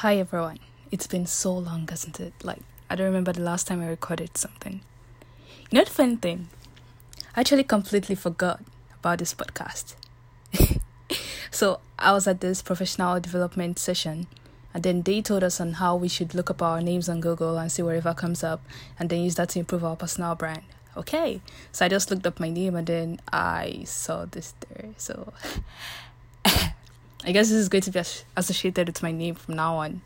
Hi everyone. It's been so long, hasn't it? Like, I don't remember the last time I recorded something. You know the funny thing? I actually completely forgot about this podcast. so, I was at this professional development session, and then they told us on how we should look up our names on Google and see whatever comes up, and then use that to improve our personal brand. Okay, so I just looked up my name and then I saw this there. So, I guess this is going to be associated with my name from now on.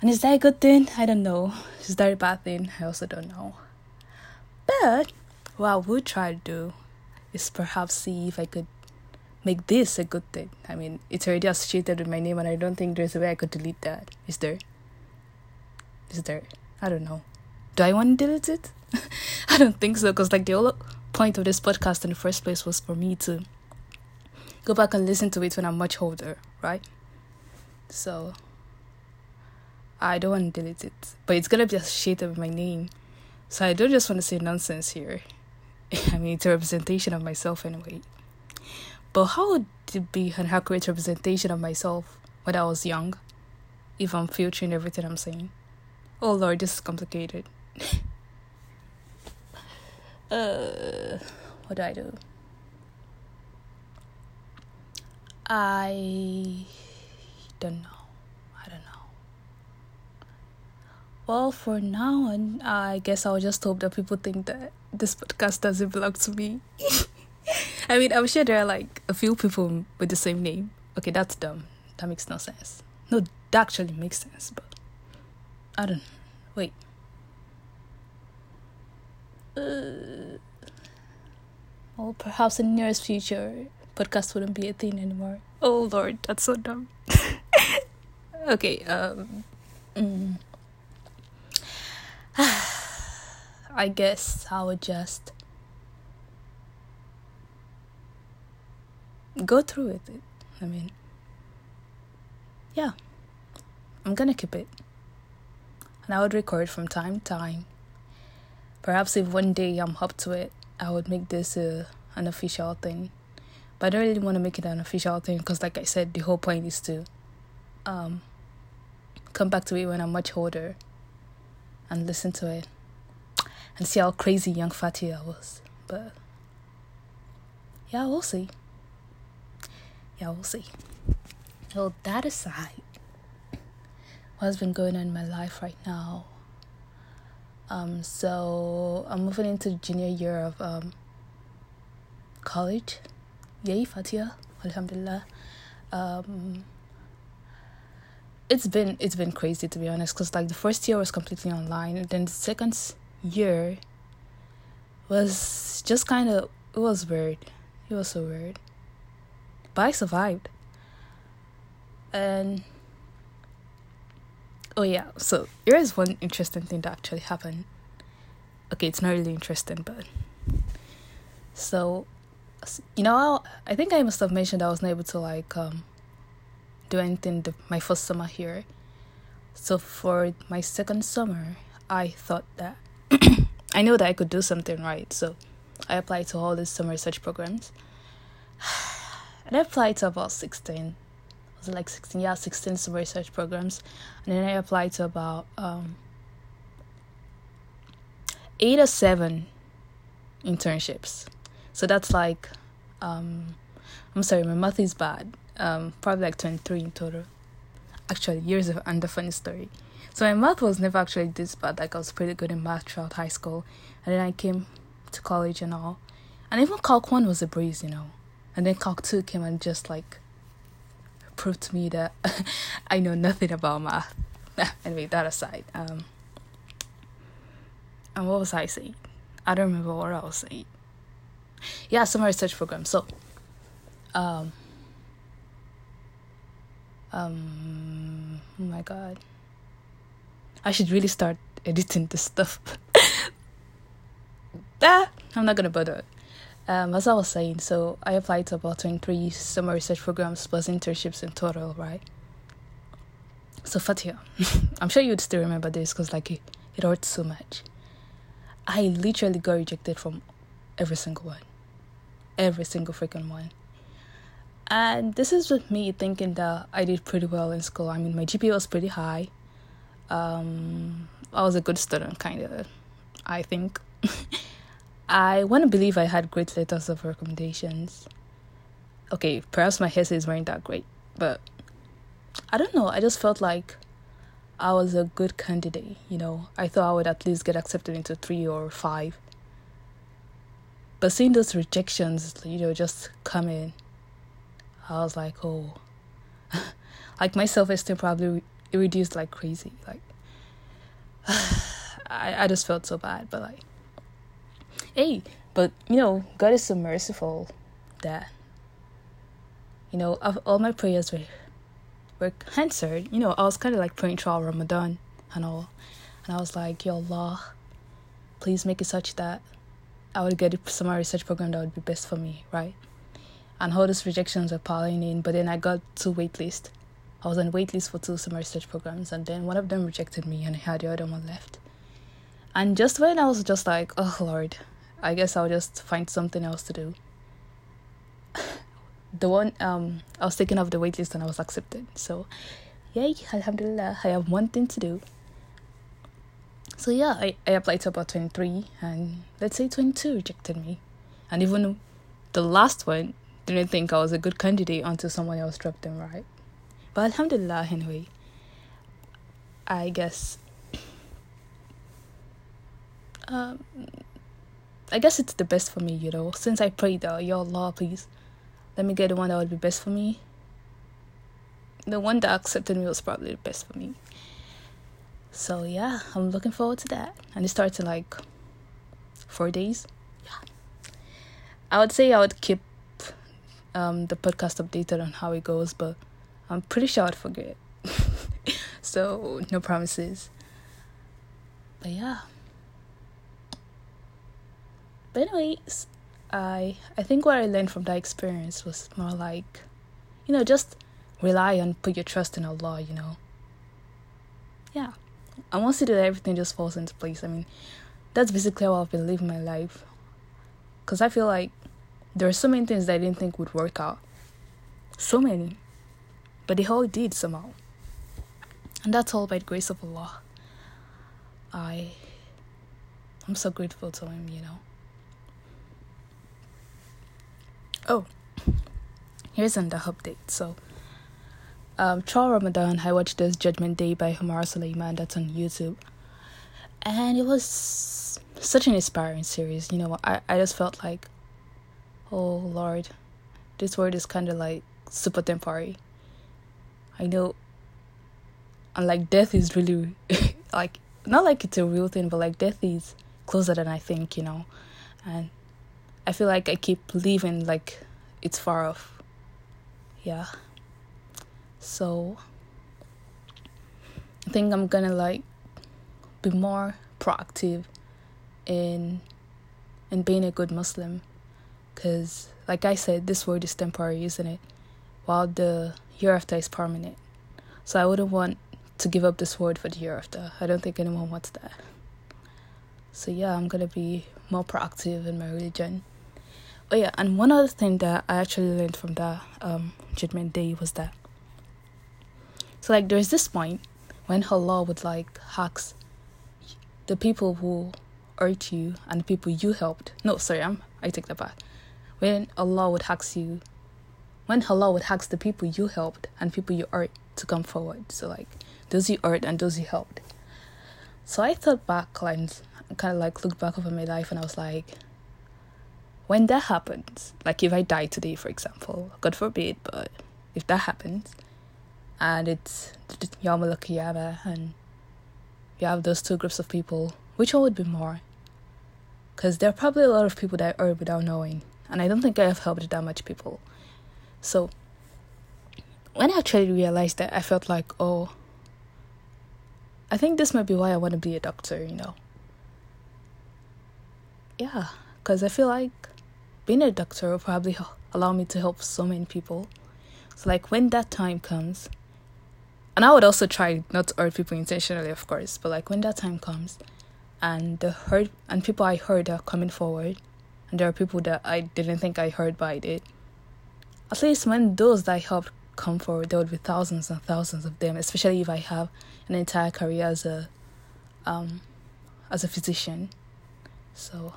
And is that a good thing? I don't know. Is that a bad thing? I also don't know. But what I would try to do is perhaps see if I could make this a good thing. I mean, it's already associated with my name, and I don't think there's a way I could delete that. Is there? Is there? I don't know. Do I want to delete it? I don't think so, because like the whole point of this podcast in the first place was for me to go back and listen to it when I'm much older, right? So I don't want to delete it, but it's gonna be associated with my name. So I don't just want to say nonsense here. I mean, it's a representation of myself anyway. But how would it be an accurate representation of myself when I was young if I'm filtering everything I'm saying? Oh lord, this is complicated. uh, what do I do? I don't know. I don't know. Well, for now on, I guess I'll just hope that people think that this podcast doesn't belong to me. I mean, I'm sure there are like a few people with the same name. Okay, that's dumb. That makes no sense. No, that actually makes sense, but I don't. Wait. Uh, well, perhaps in the nearest future, podcast wouldn't be a thing anymore. Oh lord, that's so dumb. okay, um mm. I guess I would just go through with it. I mean, yeah, I'm gonna keep it. And I would record from time to time. Perhaps if one day I'm up to it, I would make this a, an official thing. But I don't really want to make it an official thing because, like I said, the whole point is to um, come back to it when I'm much older and listen to it and see how crazy young Fatia I was. But yeah, we'll see. Yeah, we'll see. Well, that aside, what's been going on in my life right now? Um, so I'm moving into junior year of um, college yay fatia. Alhamdulillah. Um it's been it's been crazy to be honest because like the first year was completely online and then the second year was just kind of it was weird. It was so weird. But i survived. And oh yeah so here is one interesting thing that actually happened. Okay it's not really interesting but so you know, I think I must have mentioned I was not able to like um, do anything the, my first summer here. So for my second summer, I thought that I know that I could do something right. So I applied to all these summer research programs. And I applied to about 16. Was it like 16? Yeah, 16 summer research programs. And then I applied to about um, eight or seven internships. So that's like, um, I'm sorry, my math is bad. Um, probably like 23 in total. Actually, years of and the funny story. So my math was never actually this bad. Like I was pretty good in math throughout high school, and then I came to college and all, and even Calc one was a breeze, you know. And then Calc two came and just like proved to me that I know nothing about math. anyway, that aside, um, and what was I saying? I don't remember what I was saying yeah summer research program. So um um oh my god. I should really start editing this stuff. Ah, i'm not gonna bother. Um, as I was saying, so I applied to about 23 summer research programs plus internships in total, right? So Fatia, I'm sure you'd still remember this because like it, it hurts so much. I literally got rejected from every single one every single freaking one. And this is with me thinking that I did pretty well in school. I mean, my GPA was pretty high. Um, I was a good student, kind of, I think. I want to believe I had great letters of recommendations. Okay, perhaps my essays weren't that great, but I don't know. I just felt like I was a good candidate, you know. I thought I would at least get accepted into three or five. But seeing those rejections, you know, just come in, I was like, oh, like my self esteem probably reduced like crazy. Like, I, I just felt so bad, but like, hey, but you know, God is so merciful that, you know, all my prayers were were answered, you know, I was kind of like praying throughout Ramadan and all. And I was like, Yo Allah, please make it such that I would get a summer research program that would be best for me, right? And all those rejections were piling in, but then I got two waitlist. I was on waitlist for two summer research programs, and then one of them rejected me, and I had the other one left. And just when I was just like, oh Lord, I guess I'll just find something else to do the one um I was taken off the waitlist and I was accepted. So yay, alhamdulillah, I have one thing to do. So yeah, I, I applied to about twenty three and let's say twenty two rejected me. And even the last one didn't think I was a good candidate until someone else dropped them right. But alhamdulillah anyway. I guess um I guess it's the best for me, you know. Since I prayed, uh, Ya Allah, please let me get the one that would be best for me. The one that accepted me was probably the best for me. So yeah, I'm looking forward to that. And it starts in like four days. Yeah. I would say I would keep um, the podcast updated on how it goes, but I'm pretty sure I'd forget. so no promises. But yeah. But anyways, I I think what I learned from that experience was more like, you know, just rely and put your trust in Allah, you know. Yeah. Once you do that, everything just falls into place. I mean, that's basically how I've been living my life. Because I feel like there are so many things that I didn't think would work out. So many. But they all did somehow. And that's all by the grace of Allah. I I'm so grateful to him, you know. Oh, here's another update. So, um, throughout Ramadan, I watched this Judgment Day by Omar Suleiman that's on YouTube, and it was such an inspiring series. You know, I I just felt like, oh Lord, this world is kind of like super temporary. I know, and like death is really like not like it's a real thing, but like death is closer than I think. You know, and I feel like I keep leaving like it's far off. Yeah. So I think I'm gonna like be more proactive in in being a good Muslim. Because like I said this world is temporary isn't it? While the hereafter is permanent. So I wouldn't want to give up this world for the hereafter I don't think anyone wants that. So yeah I'm gonna be more proactive in my religion. Oh yeah and one other thing that i actually learned from that um judgment day was that so like there's this point when allah would like ask the people who hurt you and the people you helped. No sorry i'm i take that back. When allah would ask you when allah would ask the people you helped and people you hurt to come forward. So like those you hurt and those you helped. So i thought back and kind of like looked back over my life and i was like when that happens, like if I die today, for example, God forbid, but if that happens, and it's Yawm and you have those two groups of people, which one would be more? Because there are probably a lot of people that are without knowing, and I don't think I have helped that much people. So, when I actually realized that, I felt like, oh, I think this might be why I want to be a doctor, you know? Yeah, because I feel like being a doctor will probably allow me to help so many people. So, like, when that time comes, and I would also try not to hurt people intentionally, of course, but like when that time comes, and the hurt and people I heard are coming forward, and there are people that I didn't think I heard, but I did. at least when those that I helped come forward, there would be thousands and thousands of them, especially if I have an entire career as a um as a physician. So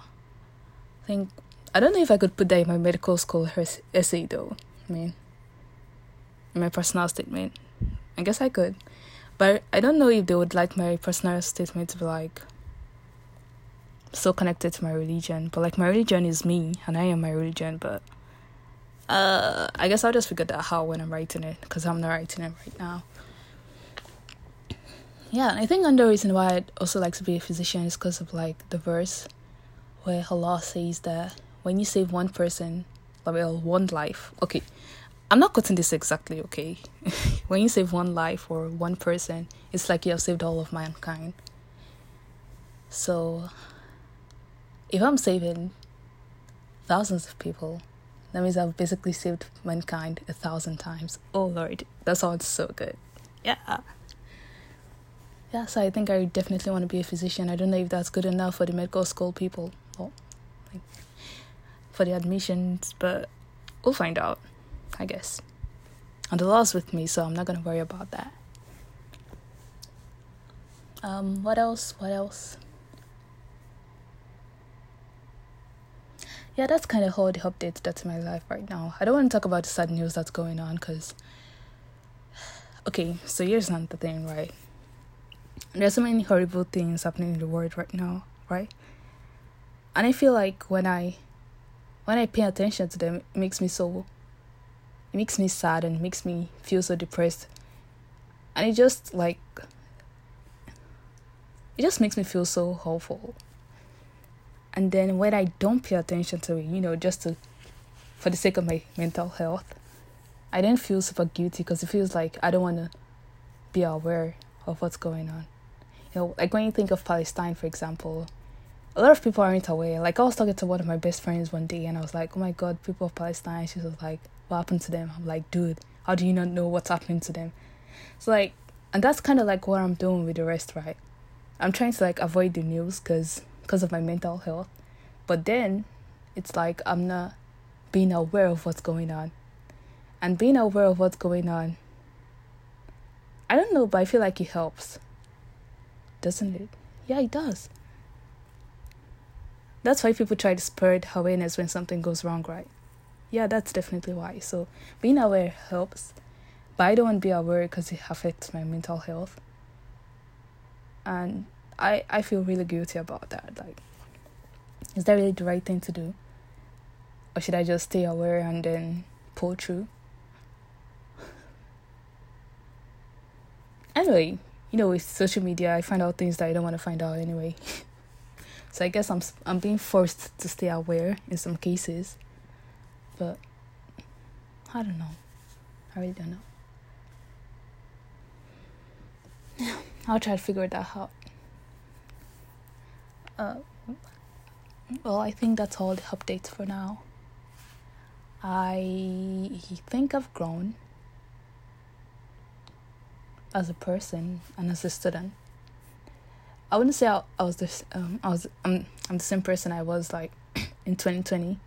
I think I don't know if I could put that in my medical school essay though. I mean my personal statement. I guess I could. But I don't know if they would like my personal statement to be like so connected to my religion. But like my religion is me and I am my religion, but uh I guess I'll just figure that out when I'm writing it because I'm not writing it right now. Yeah, I think another reason why I'd also like to be a physician is because of like the verse where Allah says that when you save one person, well, one life. Okay, I'm not quoting this exactly, okay? when you save one life or one person, it's like you have saved all of mankind. So, if I'm saving thousands of people, that means I've basically saved mankind a thousand times. Oh Lord, that sounds so good. Yeah. Yeah, so I think I definitely want to be a physician. I don't know if that's good enough for the medical school people or like, for the admissions, but we'll find out, I guess. And Allah's with me, so I'm not gonna worry about that. Um, what else? What else? yeah, that's kind of all the updates that's in my life right now. I don't want to talk about the sad news that's going on because, okay, so here's another thing, right? There's so many horrible things happening in the world right now, right? And I feel like when I, when I pay attention to them, it makes me so, it makes me sad and makes me feel so depressed, and it just like, it just makes me feel so hopeful and then when I don't pay attention to it, you know, just to for the sake of my mental health, I then feel super guilty because it feels like I don't want to be aware of what's going on. You know, like when you think of Palestine, for example, a lot of people aren't aware. Like I was talking to one of my best friends one day, and I was like, "Oh my God, people of Palestine!" She was like, "What happened to them?" I'm like, "Dude, how do you not know what's happening to them?" So like, and that's kind of like what I'm doing with the rest, right? I'm trying to like avoid the news because because of my mental health. But then it's like I'm not being aware of what's going on. And being aware of what's going on, I don't know, but I feel like it helps. Doesn't it? Yeah, it does. That's why people try to spread awareness when something goes wrong, right? Yeah, that's definitely why. So being aware helps, but I don't want to be aware because it affects my mental health. And I I feel really guilty about that. Like, is that really the right thing to do, or should I just stay aware and then pull through? Anyway, you know, with social media, I find out things that I don't want to find out anyway. so I guess I'm I'm being forced to stay aware in some cases, but I don't know. I really don't know. I'll try to figure that out. Uh, well, I think that's all the updates for now. I think I've grown as a person and as a student. I wouldn't say I, I was this um I was I'm I'm the same person I was like in 2020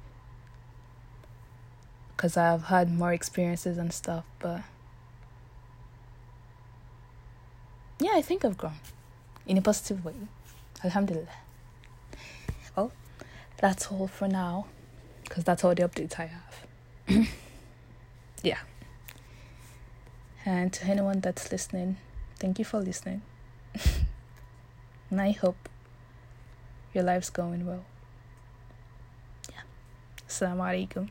because I've had more experiences and stuff, but yeah, I think I've grown in a positive way. Alhamdulillah well, that's all for now because that's all the updates I have. yeah. And to anyone that's listening, thank you for listening. and I hope your life's going well. Yeah. Assalamu alaikum.